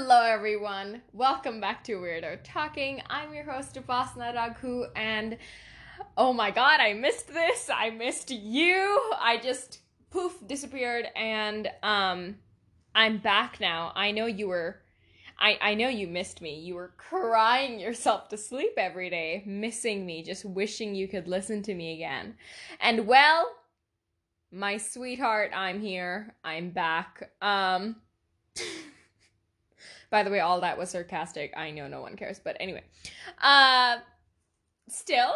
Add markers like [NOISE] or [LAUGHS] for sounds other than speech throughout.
Hello, everyone. Welcome back to Weirdo Talking. I'm your host, Upasana Raghu, and oh my god, I missed this. I missed you. I just poof disappeared, and um, I'm back now. I know you were. I, I know you missed me. You were crying yourself to sleep every day, missing me, just wishing you could listen to me again. And well, my sweetheart, I'm here. I'm back. Um [LAUGHS] By the way, all that was sarcastic. I know no one cares, but anyway. Uh still,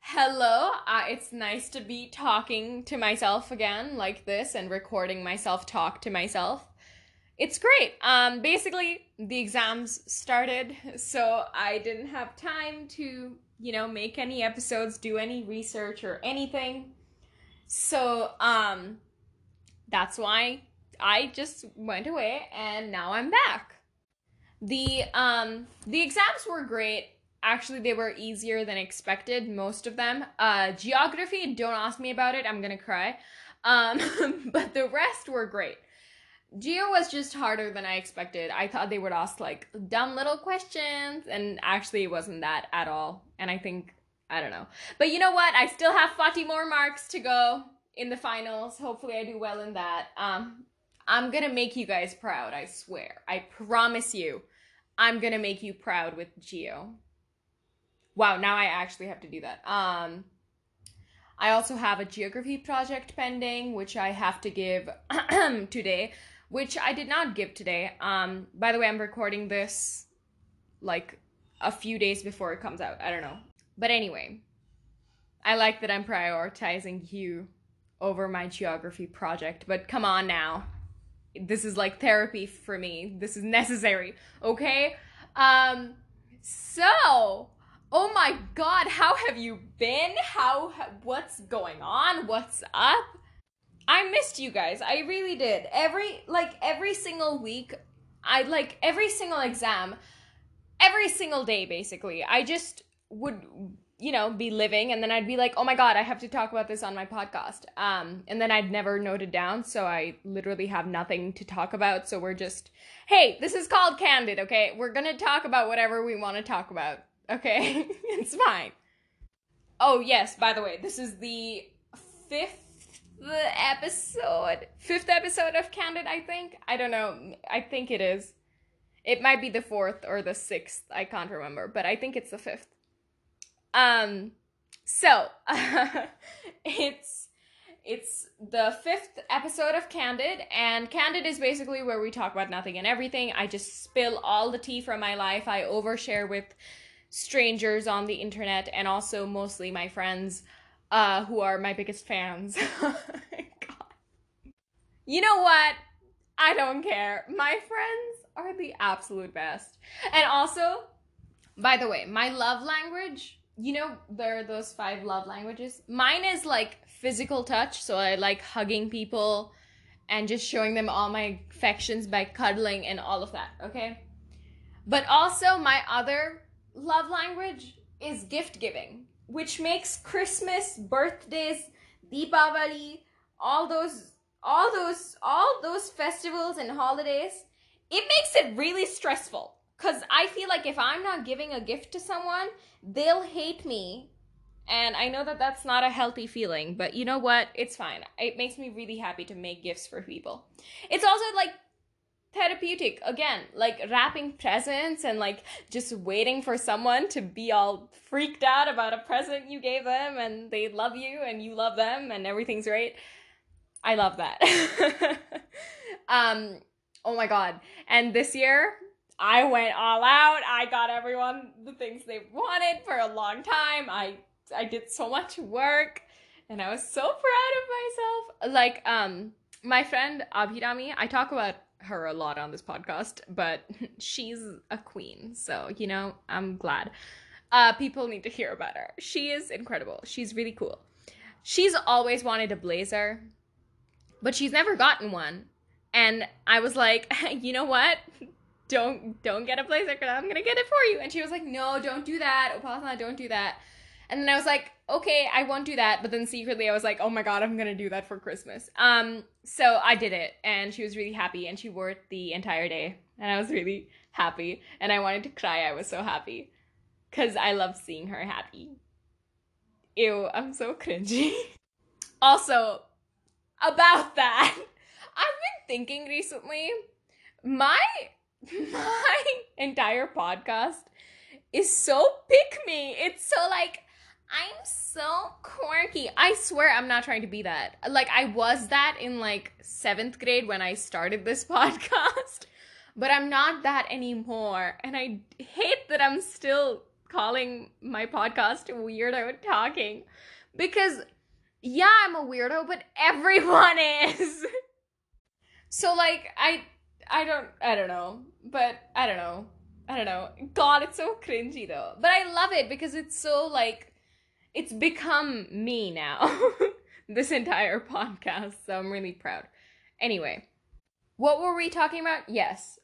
hello. Uh, it's nice to be talking to myself again like this and recording myself talk to myself. It's great. Um basically, the exams started, so I didn't have time to, you know, make any episodes, do any research or anything. So, um that's why I just went away and now I'm back. The um the exams were great. Actually, they were easier than expected, most of them. Uh geography, don't ask me about it. I'm going to cry. Um [LAUGHS] but the rest were great. Geo was just harder than I expected. I thought they would ask like dumb little questions and actually it wasn't that at all. And I think I don't know. But you know what? I still have 40 more marks to go in the finals. Hopefully I do well in that. Um I'm gonna make you guys proud, I swear. I promise you. I'm gonna make you proud with Geo. Wow, now I actually have to do that. Um I also have a geography project pending, which I have to give [CLEARS THROAT] today, which I did not give today. Um by the way, I'm recording this like a few days before it comes out. I don't know. But anyway, I like that I'm prioritizing you over my geography project, but come on now this is like therapy for me. This is necessary. Okay? Um so, oh my god, how have you been? How what's going on? What's up? I missed you guys. I really did. Every like every single week, I like every single exam, every single day basically. I just would you know, be living and then I'd be like, "Oh my god, I have to talk about this on my podcast." Um and then I'd never note it down, so I literally have nothing to talk about. So we're just, "Hey, this is called candid, okay? We're going to talk about whatever we want to talk about." Okay? [LAUGHS] it's fine. Oh, yes, by the way, this is the 5th episode. 5th episode of Candid, I think. I don't know. I think it is. It might be the 4th or the 6th. I can't remember, but I think it's the 5th. Um, so [LAUGHS] it's it's the fifth episode of Candid, and Candid is basically where we talk about nothing and everything. I just spill all the tea from my life. I overshare with strangers on the internet and also mostly my friends, uh, who are my biggest fans. [LAUGHS] you know what? I don't care. My friends are the absolute best. And also, by the way, my love language you know there are those five love languages? Mine is like physical touch so i like hugging people and just showing them all my affections by cuddling and all of that okay? But also my other love language is gift giving which makes christmas birthdays deepavali all those all those all those festivals and holidays it makes it really stressful because I feel like if I'm not giving a gift to someone, they'll hate me. And I know that that's not a healthy feeling, but you know what? It's fine. It makes me really happy to make gifts for people. It's also like therapeutic again like wrapping presents and like just waiting for someone to be all freaked out about a present you gave them and they love you and you love them and everything's great i love that [LAUGHS] um oh my god and this year I went all out. I got everyone the things they wanted for a long time. I I did so much work and I was so proud of myself. Like um my friend Abhirami, I talk about her a lot on this podcast, but [LAUGHS] she's a queen. So, you know, I'm glad. Uh people need to hear about her. She is incredible. She's really cool. She's always wanted a blazer, but she's never gotten one. And I was like, [LAUGHS] you know what? Don't don't get a blazer because I'm gonna get it for you. And she was like, no, don't do that, Upasana, don't do that. And then I was like, okay, I won't do that. But then secretly I was like, oh my god, I'm gonna do that for Christmas. Um, so I did it, and she was really happy, and she wore it the entire day, and I was really happy, and I wanted to cry. I was so happy, cause I love seeing her happy. Ew, I'm so cringy. [LAUGHS] also, about that, [LAUGHS] I've been thinking recently, my my entire podcast is so pick me. It's so like I'm so quirky. I swear I'm not trying to be that. Like I was that in like 7th grade when I started this [LAUGHS] podcast, but I'm not that anymore. And I hate that I'm still calling my podcast weirdo talking because yeah, I'm a weirdo, but everyone [LAUGHS] is. so like I I don't I don't know, but I don't know. I don't know. God, it's so cringy though. But I love it because it's so like it's become me now. [LAUGHS] this entire podcast, so I'm really proud. Anyway, what were we talking about? Yes.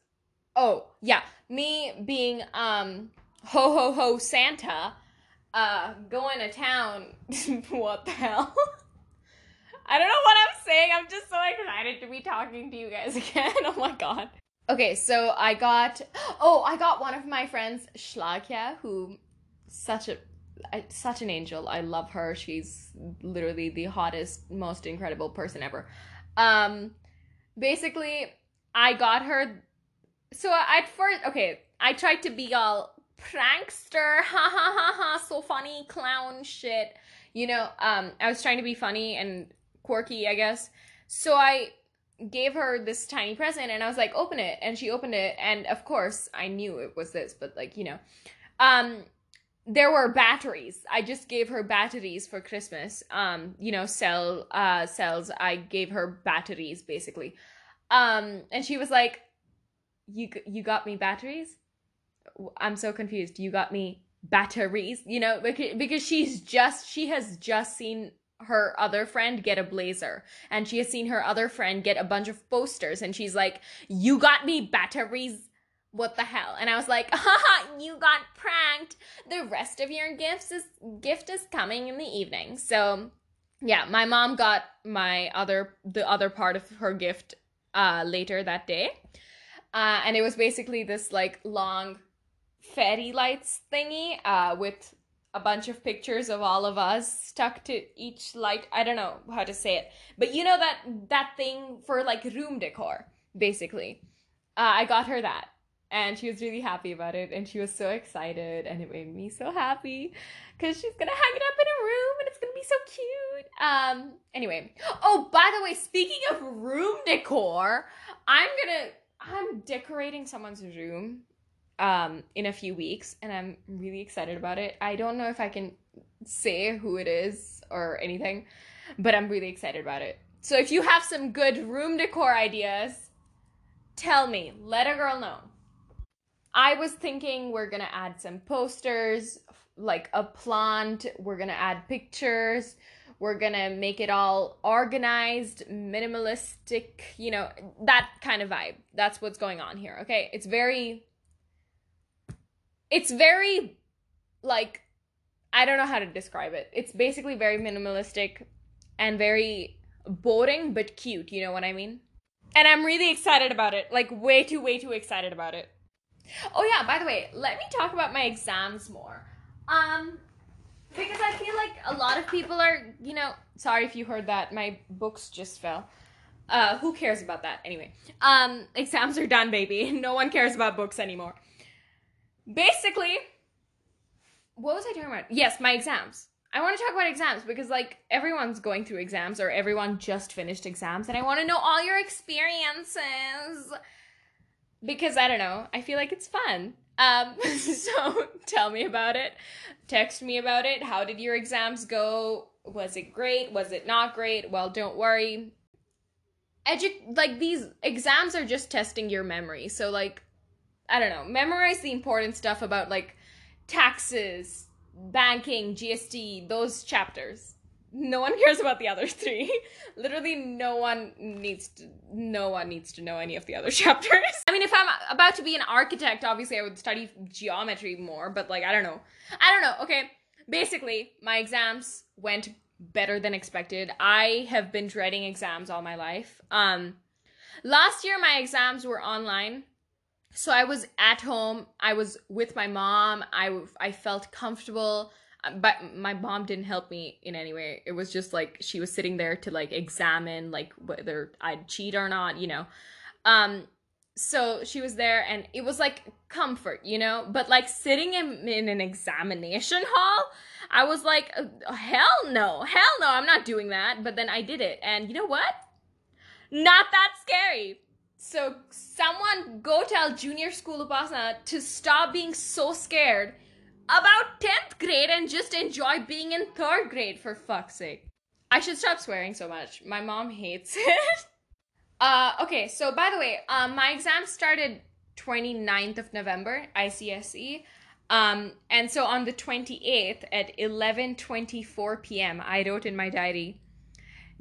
Oh, yeah, me being um ho ho ho Santa uh going to town. [LAUGHS] what the hell? I don't know what I'm saying. I'm just so excited to be talking to you guys [LAUGHS] again. oh my god. Okay, so I got oh, I got one of my friends, Shlakia, who such a such an angel. I love her. She's literally the hottest, most incredible person ever. Um basically I got her so at first okay, I tried to be all prankster, [LAUGHS] ha ha ha ha, so funny clown shit. You know, um I was trying to be funny and quirky, I guess. So I gave her this tiny present and I was like, open it. And she opened it. And of course, I knew it was this, but like, you know, um, there were batteries. I just gave her batteries for Christmas. Um, you know, cell uh cells. I gave her batteries basically. Um, and she was like, "You you got me batteries?" I'm so confused. You got me batteries, you know, because because she's just she has just seen her other friend get a blazer. And she has seen her other friend get a bunch of posters and she's like you got me batteries? What the hell? And i was like [LAUGHS] haha you got pranked. The rest of your gifts is gift is coming in the evening. So yeah my mom got my other the other part of her gift uh later that day. Uh and it was basically this like long fairy lights thingy uh with a bunch of pictures of all of us stuck to each light. I don't know how to say it, but you know that that thing for like room decor, basically. Uh, I got her that, and she was really happy about it, and she was so excited, and it made me so happy because she's gonna hang it up in a room, and it's gonna be so cute. Um. Anyway, oh by the way, speaking of room decor, I'm gonna I'm decorating someone's room um, in a few weeks, and I'm really excited about it. I don't know if I can say who it is or anything, but I'm really excited about it. So if you have some good room decor ideas, tell me. Let a girl know. I was thinking we're gonna add some posters, like a plant, we're gonna add pictures, we're gonna make it all organized, minimalistic, you know, that kind of vibe. That's what's going on here, okay? It's very it's very like I don't know how to describe it. It's basically very minimalistic and very boring but cute, you know what I mean? And I'm really excited about it. Like way too way too excited about it. Oh yeah, by the way, let me talk about my exams more. Um because I feel like a lot of people are, you know, sorry if you heard that. My books just fell. Uh who cares about that anyway? Um exams are done, baby. [LAUGHS] No one cares about books anymore basically, what was I talking about? Yes, my exams. I want to talk about exams because like everyone's going through exams or everyone just finished exams and I want to know all your experiences because I don't know, I feel like it's fun. Um [LAUGHS] so tell me about it. Text me about it. How did your exams go? Was it great? Was it not great? Well, don't worry. Edu- like these exams are just testing your memory. So like I don't know, memorize the important stuff about like taxes, banking, GST, those chapters. No one [LAUGHS] cares about the other three. Literally no one needs to no one needs to know any of the other [LAUGHS] chapters. I mean, if I'm about to be an architect, obviously I would study geometry more, but like I don't know. I don't know. Okay. basically, my exams went better than expected. I have been dreading exams all my life. Um last year my exams were online. So I was at home. I was with my mom. I I felt comfortable but my mom didn't help me in any way. It was just like she was sitting there to like examine like whether I'd cheat or not, you know. Um so she was there and it was like comfort, you know, but like sitting in, in an examination hall, I was like uh, hell no. Hell no, I'm not doing that. But then I did it and you know what? Not that scary. So someone go tell junior school Upasana to stop being so scared about 10th grade and just enjoy being in 3rd grade for fuck's sake. I should stop swearing so much. My mom hates [LAUGHS] it. uh, okay, so by the way, um, my exam started 29th of November, ICSE. Um, and so on the 28th at 11:24 p.m., I wrote in my diary,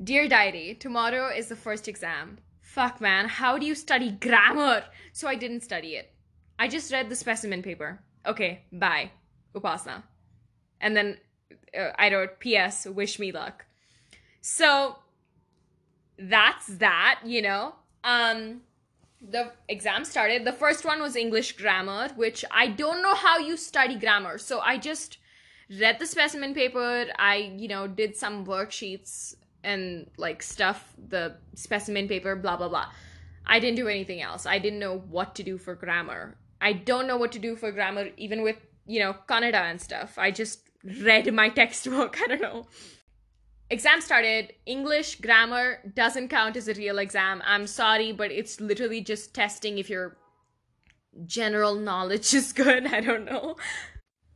"Dear diary, tomorrow is the first exam. Fuck man, how do you study grammar?" So I didn't study it. I just read the specimen paper. Okay, bye. Upasana. And then uh, I wrote, P.S. Wish me luck. So that's that, you know. Um, the exam started. The first one was English grammar, which I don't know how you study grammar. So I just read the specimen paper. I, you know, did some worksheets and like stuff, the specimen paper, blah, blah, blah. I didn't do anything else. I didn't know what to do for grammar. I don't know what to do for grammar, even with you know, Kannada and stuff. I just read my [LAUGHS] textbook. I don't know. Exam started. English grammar doesn't count as a real exam. I'm sorry, but it's literally just testing if your general knowledge [LAUGHS] is good. I don't know.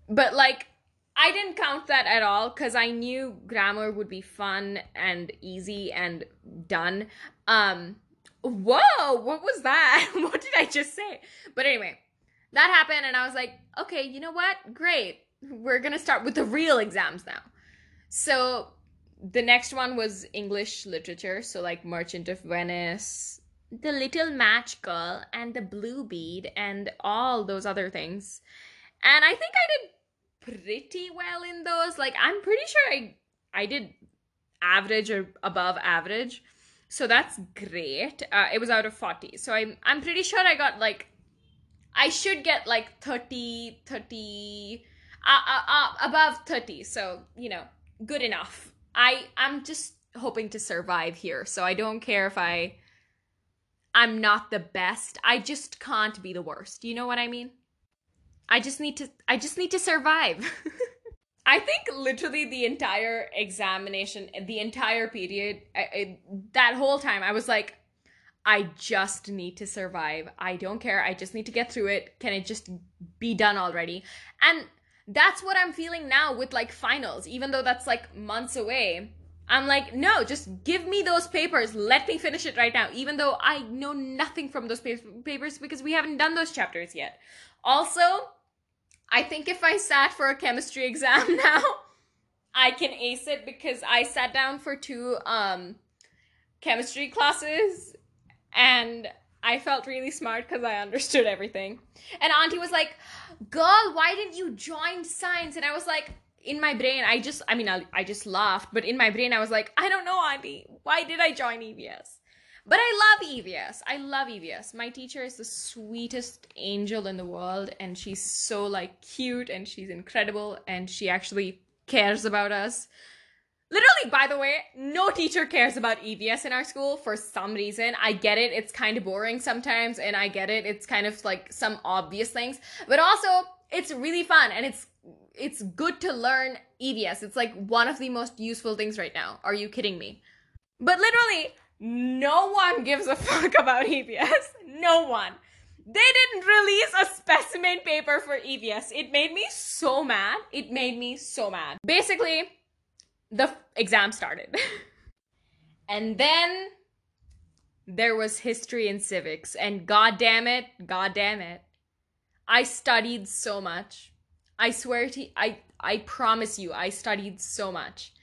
But like, I didn't count that at all because I knew grammar would be fun and easy and done. Um, whoa, what was that? [LAUGHS] what did I just say? But anyway, that happened and i was like okay you know what great we're gonna start with the real exams now so the next one was english literature so like merchant of venice the little match girl and the blue bead and all those other things and i think i did pretty well in those like i'm pretty sure i i did average or above average so that's great uh, it was out of 40 so i'm i'm pretty sure i got like I should get like 30, 30, uh, uh, uh, above 30. So, you know, good enough. I, I'm just hoping to survive here. So I don't care if I, I'm not the best. I just can't be the worst. You know what I mean? I just need to, I just need to survive. [LAUGHS] I think literally the entire examination, the entire period, I, I, that whole time, I was like, I just need to survive. I don't care. I just need to get through it. Can it just be done already? And that's what I'm feeling now with like finals, even though that's like months away. I'm like, no, just give me those papers. Let me finish it right now, even though I know nothing from those papers because we haven't done those chapters yet. Also, I think if I sat for a chemistry exam [LAUGHS] now, I can ace it because I sat down for two um chemistry classes and I felt really smart because I understood everything. And Auntie was like, "Girl, why didn't you join science?" And I was like, in my brain, I just, I mean, I, I just laughed, but in my brain, I was like, I don't know, Auntie, why did I join EVS? But I love EVS. I love EVS. My teacher is the sweetest angel in the world, and she's so like cute, and she's incredible, and she actually cares about us. Literally, by the way, no teacher cares about EVS in our school for some reason. I get it, it's kind of boring sometimes, and I get it, it's kind of like some obvious things, but also it's really fun and it's it's good to learn EVS. It's like one of the most useful things right now. Are you kidding me? But literally, no one gives a [LAUGHS] fuck about EVS. No one. They didn't release a specimen paper for EVS. It made me so mad. It made me so mad. Basically, the exam started. [LAUGHS] and then there was history and civics and god damn it, god damn it. I studied so much. I swear to I I promise you I studied so much.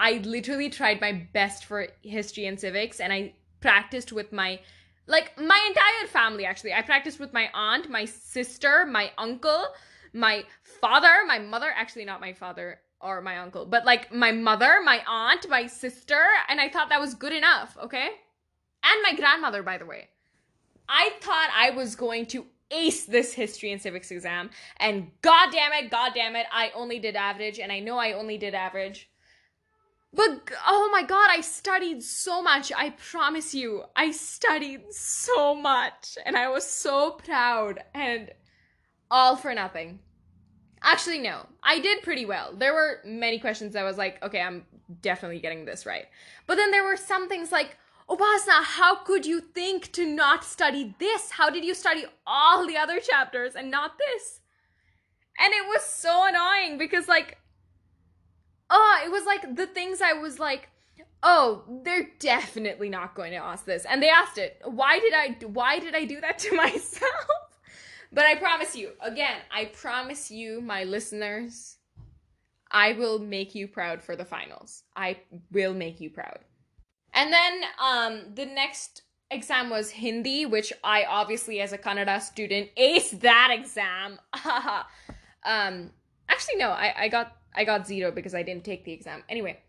I literally tried my best for history and civics and I practiced with my like my entire family actually. I practiced with my aunt, my sister, my uncle, my father, my mother, actually not my father or my uncle, but like my mother, my aunt, my sister, and I thought that was good enough, okay? And my grandmother, by the way. I thought I was going to ace this history and civics exam, and god damn it, god damn it, I only did average, and I know I only did average. But oh my god, I studied so much. I promise you, I studied so much, and I was so proud, and all for nothing. Actually, no, I did pretty well. There were many questions I was like, okay, I'm definitely getting this right. But then there were some things like, Upasana, how could you think to not study this? How did you study all the other chapters and not this? And it was so annoying because, like, oh, it was like the things I was like, oh, they're definitely not going to ask this. And they asked it. Why did I why did I do that to [LAUGHS] myself? but I promise you, again, I promise you, my listeners, I will make you proud for the finals. I will make you proud. And then um the next exam was Hindi, which I obviously as a Kannada student aced that exam. [LAUGHS] um actually no, I, I got I got zero because I didn't take the exam. Anyway,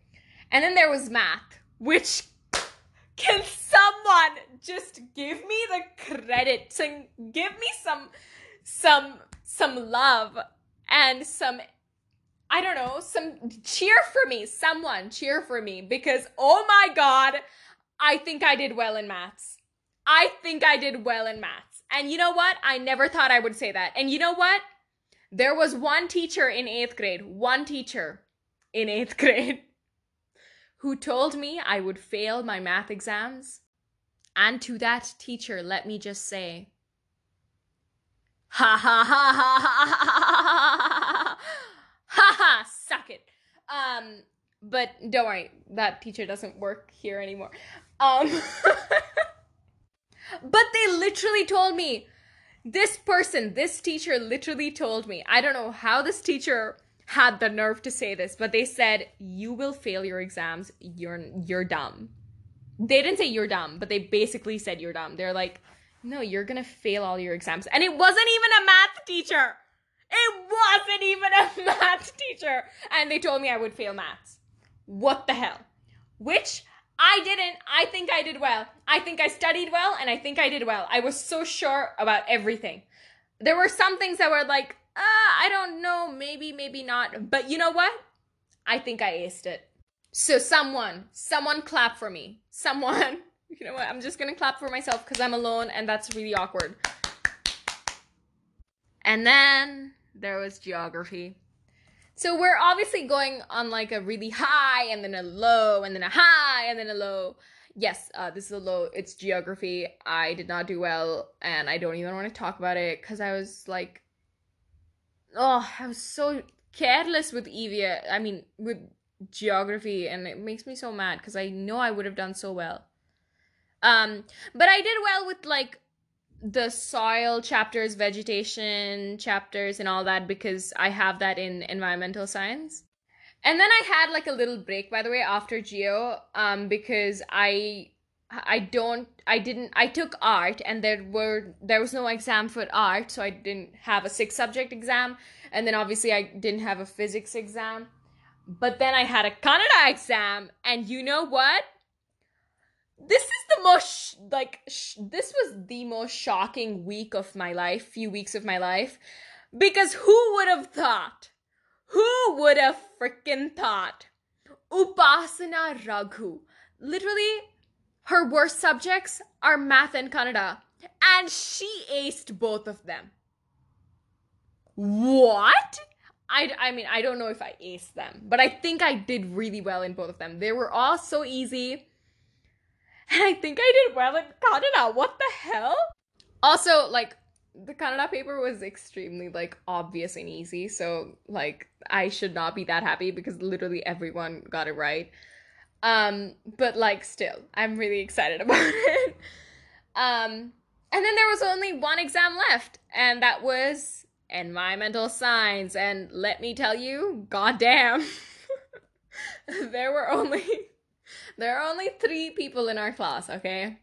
and then there was math, which [LAUGHS] can someone just give me the credit to give me some some some love and some I don't know, some cheer for me, someone cheer for me because oh my god, I think I did well in maths. I think I did well in maths. And you know what? I never thought I would say that. And you know what? There was one teacher in eighth grade, one teacher in eighth grade, who told me I would fail my math exams. And to that teacher, let me just say, ha ha ha ha ha ha ha ha ha suck it. Um, but don't worry, that teacher doesn't work here anymore. Um, but they literally told me, this person, this teacher literally told me, I don't know how this teacher had the nerve to say this, but they said, "You will fail your exams. You're you're dumb." They didn't say you're dumb, but they basically said you're dumb. They're like, "No, you're going to fail all your exams." And it wasn't even a math teacher. It wasn't even a [LAUGHS] math teacher. And they told me I would fail maths. What the hell? Which I didn't. I think I did well. I think I studied well and I think I did well. I was so sure about everything. There were some things that were like, uh, I don't know, maybe, maybe not. But you know what? I think I aced it. So someone, someone clap for me. Someone. [LAUGHS] You know what? I'm just gonna clap for myself because I'm alone and that's really awkward. And then there was geography. So we're obviously going on like a really high and then a low and then a high and then a low. Yes, uh, this is a low. It's geography. I did not do well and I don't even want to talk about it because I was like, oh, I was so careless with EVA. I mean, with geography and it makes me so mad because I know I would have done so well. Um, but I did well with like the soil chapters, vegetation chapters, and all that because I have that in environmental science. And then I had like a little break, by the way, after geo, um, because I I don't I didn't I took art and there were there was no exam for art, so I didn't have a six subject exam, and then obviously I didn't have a physics exam. But then I had a Kannada exam, and you know what? This is the most like sh- this was the most shocking week of my life few weeks of my life because who would have thought who would have freaking thought upasana raghu literally her worst subjects are math and kannada and she aced both of them. What? I, I mean i don't know if i aced them but i think i did really well in both of them. They were all so easy and [LAUGHS] I think I did well in Kannada. What the hell? Also, like, the Kannada paper was extremely, like, obvious and easy. So, like, I should not be that happy because literally everyone got it right. Um, but, like, still, I'm really excited [LAUGHS] about it. Um, and then there was only one exam left, and that was environmental science. And let me tell you, goddamn, [LAUGHS] there were only there are only three people in our class, okay?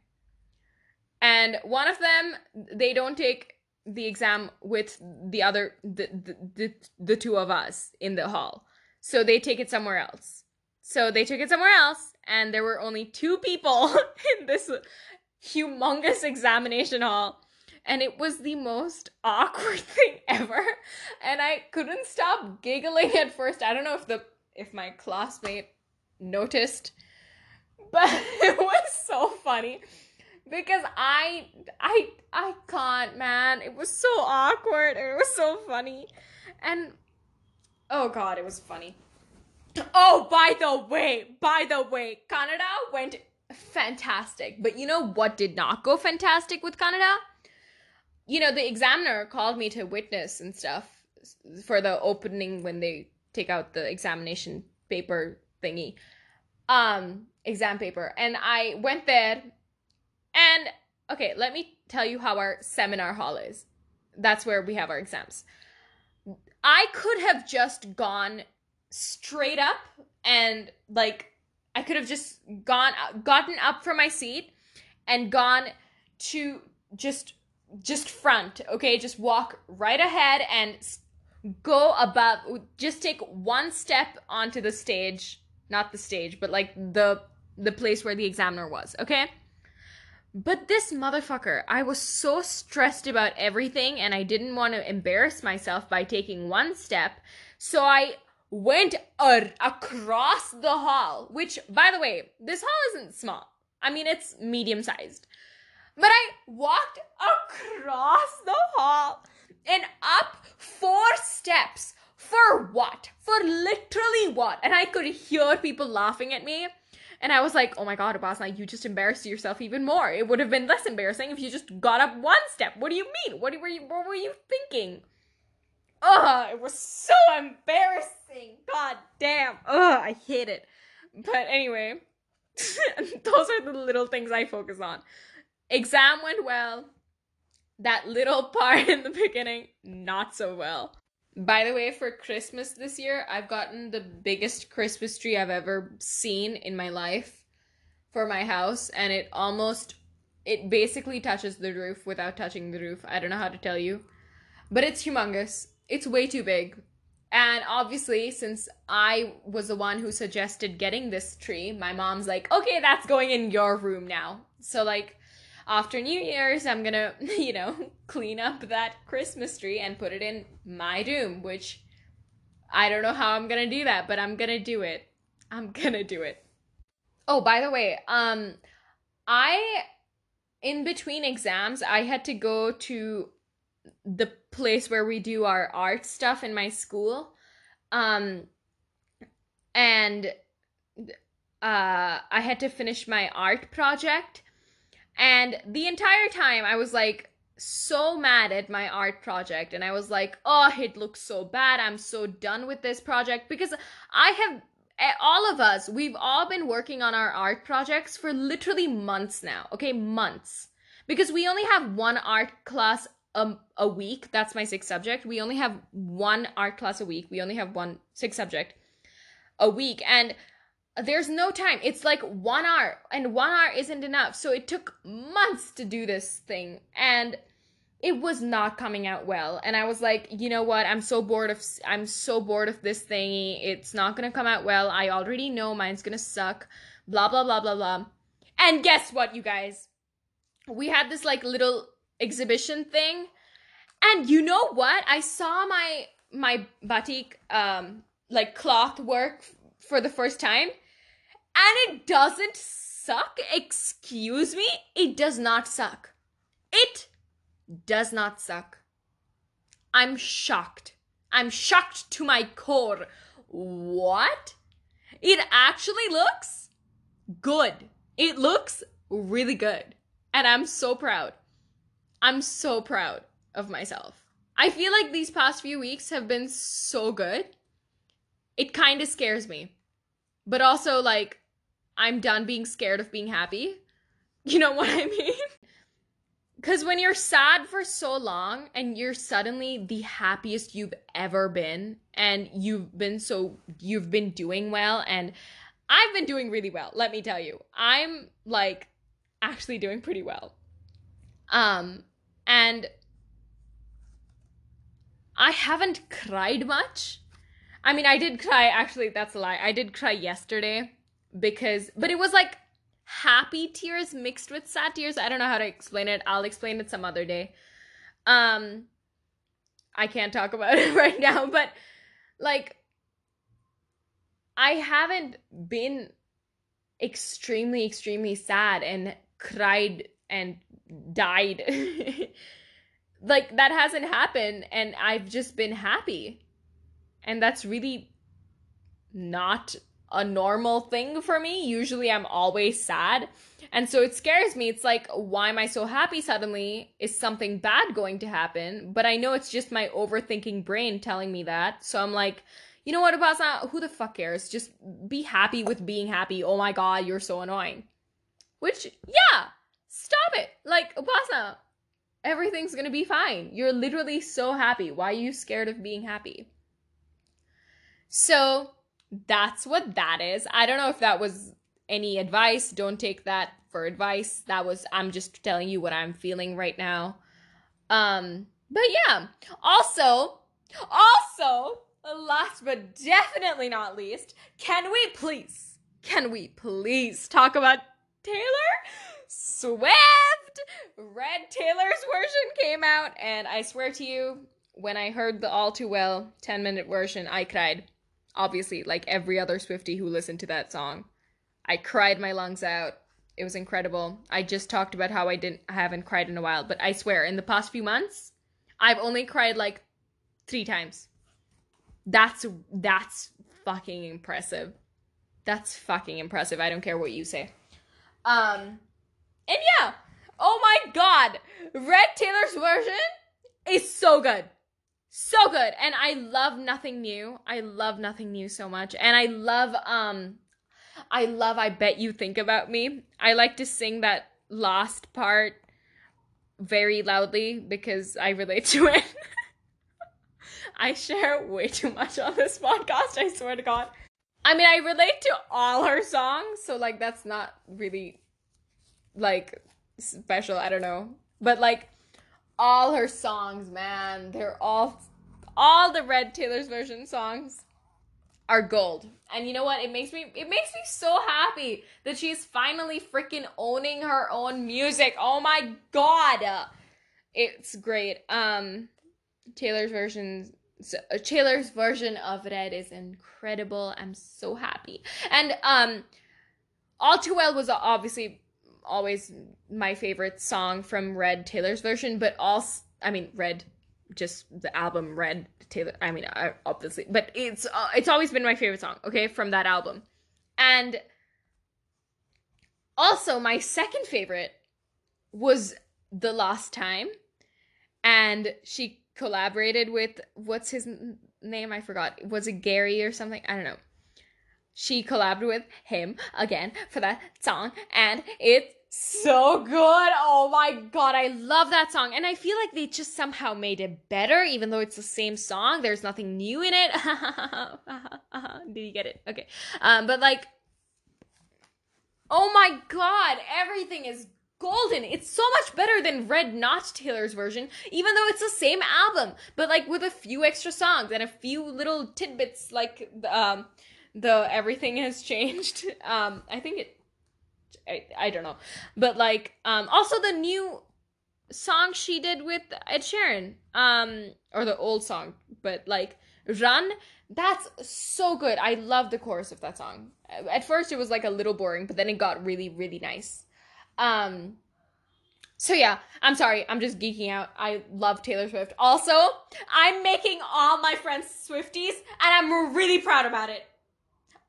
And one of them, they don't take the exam with the other, the, the, the, the two of us in the hall. So they take it somewhere else. So they took it somewhere else, and there were only two people [LAUGHS] in this humongous examination hall. And it was the most awkward [LAUGHS] thing ever. And I couldn't stop giggling at first. I don't know if the if my classmate noticed, [LAUGHS] but it was so funny because I I I can't, man. It was so awkward. It was so funny. And oh god, it was funny. Oh, by the way, by the way, Kannada went fantastic. But you know what did not go fantastic with Kannada? You know, the examiner called me to witness and stuff for the opening when they take out the examination paper thingy. Um, exam paper. And I went there and okay, let me tell you how our seminar hall is. That's where we have our exams. I could have just gone straight up and like I could have just gone gotten up from my seat and gone to just just front, okay? Just walk right ahead and go above just take one step onto the stage, not the stage, but like the the place where the examiner was, okay? But this motherfucker, I was so stressed about everything and I didn't want to embarrass myself by taking one step. So I went ar- across the hall, which, by the way, this hall isn't small. I mean, it's medium sized. But I walked across the hall and up four steps. For what? For literally what? And I could hear people laughing at me. And I was like, oh my god, Upasana, you just embarrassed yourself even more. It would have been less embarrassing if you just got up one step. What do you mean? What were you what were you thinking? Ugh, it was so embarrassing. God damn. Ugh, I hate it. But anyway, [LAUGHS] those are the little things I focus on. Exam went well. That little [LAUGHS] part in the beginning, not so well. By the way, for Christmas this year, I've gotten the biggest Christmas tree I've ever seen in my life for my house, and it almost it basically touches the roof without touching the roof. I don't know how to tell you. But it's humongous. It's way too big. And obviously, since I was the one who suggested getting this tree, my mom's like, okay, that's going in your room now. So, like, after New Year's, I'm gonna, [LAUGHS] you know, clean up that Christmas tree and put it in my room, which I don't know how I'm gonna do that, but I'm gonna do it. I'm [LAUGHS] gonna do it. Oh, by the way, um, I, in between exams, I had to go to the place where we do our art stuff in my school. Um, and uh, I had to finish my art project and the entire time I was like so mad at my art project and I was like, "Oh, it looks so bad. I'm so done with this project because I have eh, all of us, we've all been working on our art projects for literally months now. Okay, months. Because we only have one art class um, a week. That's my sixth subject. We only have one art class a week. We only have one sixth subject a week. And there's no time. It's like one hour, and one hour isn't enough. So it took months to do this thing, and it was not coming out well. And I was like, you know what? I'm so bored of I'm so bored of this thingy. It's not gonna come out well. I already know mine's gonna suck. Blah blah blah blah blah. And guess what, you guys? We had this like little exhibition thing, and you know what? I saw my my batik um like cloth work for the first time and it doesn't suck. Excuse me? It does not suck. It does not suck. I'm shocked. I'm shocked to my core. What? It actually looks good. It looks really good. And I'm so proud. I'm so proud of myself. I feel like these past few weeks have been so good. It kind of scares me. But also, like, I'm done being scared of being happy. You know what I mean? [LAUGHS] Because when you're sad for so long and you're suddenly the happiest you've ever been, and you've been so, you've been doing well, and I've been doing really well, let me tell you. I'm like actually doing pretty well. Um, and I haven't cried much. I mean, I did cry. Actually, that's a lie. I did cry yesterday because, but it was like happy tears mixed with sad tears. I don't know how to explain it. I'll explain it some other day. Um, I can't talk about [LAUGHS] it right now, but like, I haven't been extremely, extremely sad and cried and died. [LAUGHS] like, that hasn't happened, and I've just been happy. And that's really not a normal thing for me. Usually I'm always sad. And so it scares me. It's like, why am I so happy suddenly? Is something bad going to happen? But I know it's just my overthinking brain telling me that. So I'm like, you know what, Upasana? Who the fuck cares? Just be happy with being happy. Oh my god, you're so annoying. Which, yeah, stop it. Like, Upasana, everything's gonna be fine. You're literally so happy. Why are you scared of being happy? So that's what that is. I don't know if that was any advice. Don't take that for advice. That was I'm just telling you what I'm feeling right now. Um, but yeah. Also, also, last but definitely not least, can we please, can we please talk about Taylor Swift? Red Taylor's version came out, and I swear to you, when I heard the all too well 10 minute version, I cried obviously like every other Swifty who listened to that song. I cried my lungs out. It was incredible. I just talked about how I didn't I haven't cried in a while, but I swear in the past few months, I've only cried like 3 times. That's that's fucking impressive. That's fucking impressive. I don't care what you say. Um and yeah, oh my god, Red Taylor's version is so good so good. And i love nothing new. I love nothing new so much. And i love um i love i bet you think about me. I like to sing that last part very loudly because i relate to it. [LAUGHS] I share way too much on this podcast i swear to god. I mean i relate to all her songs so like that's not really like special i don't know. But like all her songs, man. They're all all the Red Taylor's version songs are gold. And you know what? It makes me it makes me so happy that she's finally freaking owning her own music. Oh my god. It's great. Um Taylor's version uh, Taylor's version of Red is incredible. I'm so happy. And um All Too Well was obviously always my favorite song from Red Taylor's version, but also I mean Red, just the album Red Taylor. I mean obviously, but it's uh, it's always been my favorite song. Okay, from that album, and also my second favorite was the last time, and she collaborated with what's his name? I forgot. Was it Gary or something? I don't know she collabed with him again for that song and it's so good. Oh my god, I love that song. And I feel like they just somehow made it better, even though it's the same song. There's nothing new in it. [LAUGHS] Did you get it? Okay. Um, but like, oh my god, everything is golden. It's so much better than Red Not Taylor's version, even though it's the same album, but like with a few extra songs and a few little tidbits, like um, the everything has [LAUGHS] changed. Um, I think it I, I don't know. But like um also the new song she did with Ed Sheeran. Um or the old song, but like Run, that's so good. I love the chorus of that song. At first it was like a little boring, but then it got really really nice. Um so yeah, I'm sorry. I'm just geeking out. I love Taylor Swift. Also, I'm making all my friends Swifties and I'm really proud about it.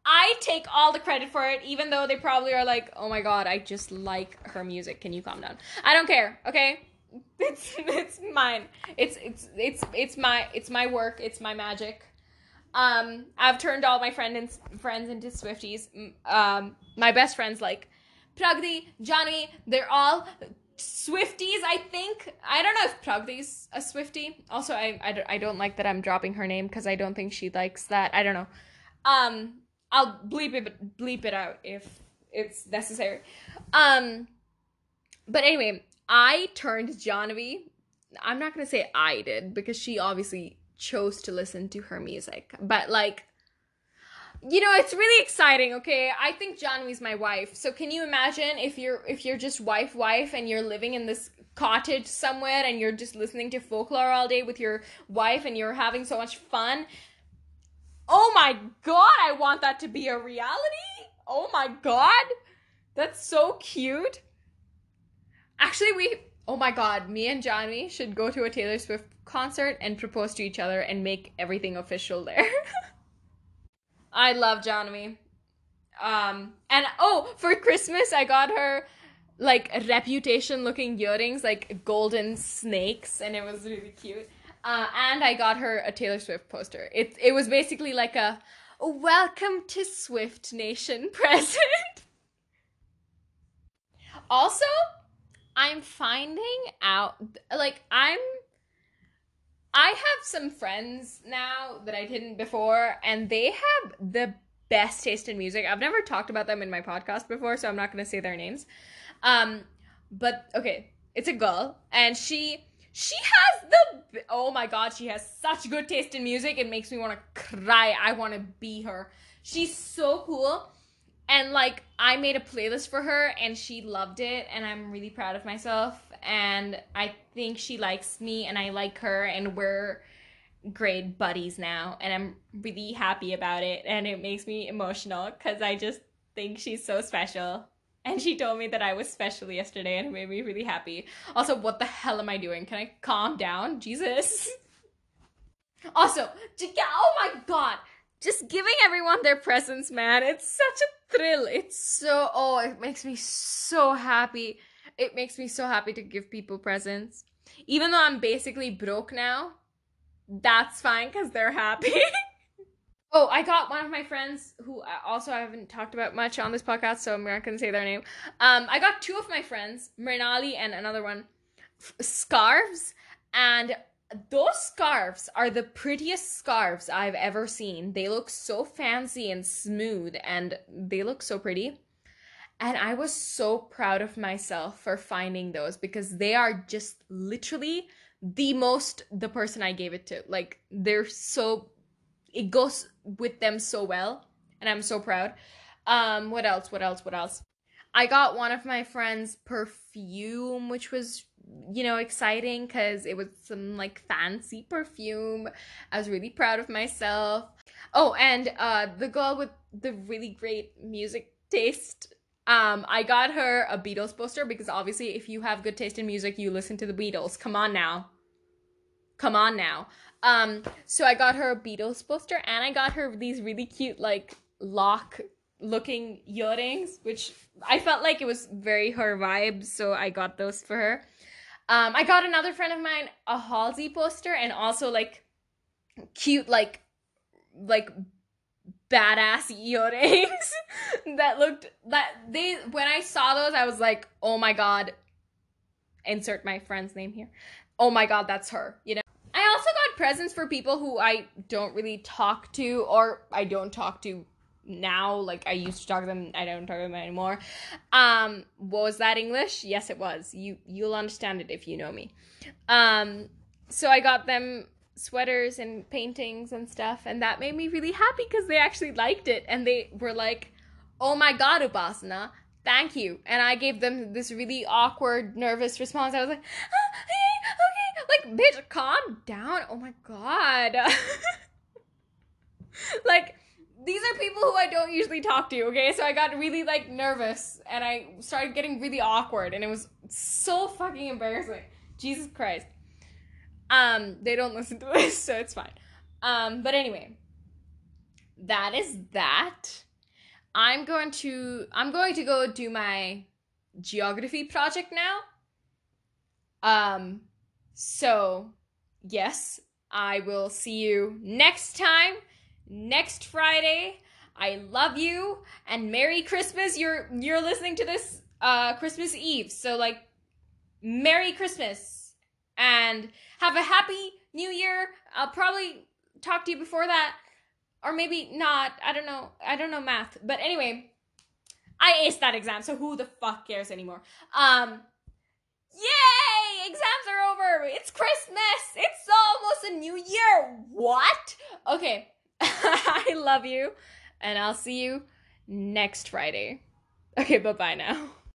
I take all the credit for it, even though they probably are like, oh my god, I just like her music. Can you calm down? I don't care, okay? [LAUGHS] It's it's mine. It's it's it's it's my it's my work. It's my magic. Um, I've turned all my friend and friends into Swifties. Um, my best friends like Pragdi, Johnny, they're all Swifties, I think. I don't know if Pragdi's a Swifty. Also, I, I, I don't like that I'm dropping her name because I don't think she likes that. I don't know. Um, I'll bleep it bleep it out if it's necessary. Um but anyway, I turned Jahnavi. I'm not gonna say I did because she obviously chose to listen to her music. But like you know, it's really exciting, okay? I think Janvi's my wife. So can you imagine if you're if you're just wife wife and you're living in this cottage somewhere and you're just listening to folklore all day with your wife and you're having so much fun? Oh my god, I want that to be a reality. Oh my god. That's so cute. Actually, we oh my god, me and Johnny should go to a Taylor Swift concert and propose to each other and make everything official there. [LAUGHS] I love Janvi. Um, and oh, for Christmas, I got her like reputation looking earrings, like golden snakes, and it was really cute. Uh, and I got her a Taylor Swift poster. It it was basically like a welcome to Swift Nation [LAUGHS] present. also, I'm finding out like I'm I have some friends now that I didn't before, and they have the best taste in music. I've never talked about them in my podcast before, so I'm not going to say their names. Um, but okay, it's a girl, and she she has the oh my god, she has such good taste in music. It makes me want to cry. I want to be her. She's so cool and like I made a playlist for her and she loved it and I'm really proud of myself and I think she likes me and I like her and we're great buddies now and I'm really happy about it and it makes me emotional cuz I just think she's so special. And she told me that I was special yesterday and it made me really happy. Also, what the hell am I doing? Can I calm down? Jesus. [LAUGHS] Also, oh my god, just giving everyone their presents, man. It's such a thrill. It's so oh, it makes me so happy. It makes me so happy to give people presents. Even though I'm basically broke now, that's fine cuz they're happy. [LAUGHS] oh, I got one of my friends who I also I haven't talked about much on this podcast, so I'm not going to say their name. Um I got two of my friends, Mrinali and another one, f- scarves and those scarves are the prettiest scarves I've ever seen. They look so fancy and smooth and they look so pretty. And I was so proud of myself for finding those because they are just literally the most the person I gave it to. Like they're so it goes with them so well and I'm so proud. Um what else? What else? What else? I got one of my friends perfume which was you know, exciting because it was some like fancy perfume. I was really proud of myself. Oh, and uh, the girl with the really great music taste. Um, I got her a Beatles poster because obviously, if you have good taste in music, you listen to the Beatles. Come on now. Come on now. Um, so I got her a Beatles poster and I got her these really cute, like, lock looking earrings, which I felt like it was very her vibe, so I got those for her. Um, I got another friend of mine a Halsey poster and also like cute like like badass earrings [LAUGHS] that looked that they when I saw those I was like, "Oh my god." Insert my friend's name here. Oh my god, that's her, you know. I also got presents for people who I don't really talk to or I don't talk to now like i used to talk to them i don't talk to them anymore. Um was that english? Yes it was. You you'll understand it if you know me. Um so i got them sweaters and paintings and stuff and that made me really happy because they actually liked it and they were like oh my god upasana thank you. And i gave them this really awkward nervous response. I was like ah, like bitch calm down oh my god [LAUGHS] like these are people who I don't usually talk to, okay? So I got really like nervous and I started getting really awkward and it was so fucking embarrassing. Jesus Christ. Um, they don't listen to [LAUGHS] this, so it's fine. Um, but anyway, that is that. I'm going to I'm going to go do my geography project now. Um, so yes, I will see you next time next Friday. I love you and Merry Christmas. You're you're listening to this uh Christmas Eve. So like Merry Christmas and have a happy new year. I'll probably talk to you before that or maybe not. I don't know. I don't know math. But anyway, I aced that exam, so who the fuck cares anymore? Um Yay! exams are over. It's Christmas. It's almost a new year. What? Okay. [LAUGHS] I love you, and I'll see you next Friday. Okay, bye bye now.